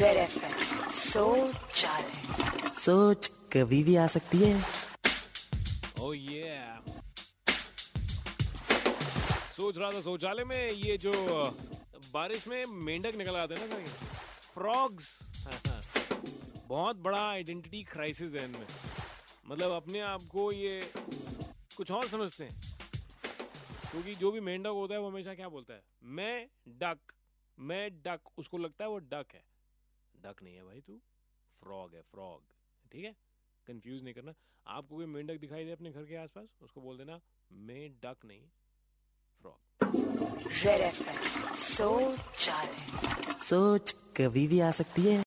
Red F सोच सोच कभी भी आ सकती है ओ ये सोच रहा था शौचालय में ये जो बारिश में मेंढक निकल आते हैं ना फ्रॉग्स बहुत बड़ा आइडेंटिटी क्राइसिस है इनमें। मतलब अपने आप को ये कुछ और समझते हैं। क्योंकि जो भी मेंढक होता है वो हमेशा क्या बोलता है? मैं डक मैं डक उसको लगता है वो डक है। डक नहीं है भाई तू। फ्रॉग है फ्रॉग ठीक है? कंफ्यूज नहीं करना। आपको कोई मेंढक दिखाई दे अपने घर के आसपास? उसको बोल देना मैं डक नहीं फ्रॉग सोच सोच कभी भी आ सकती है।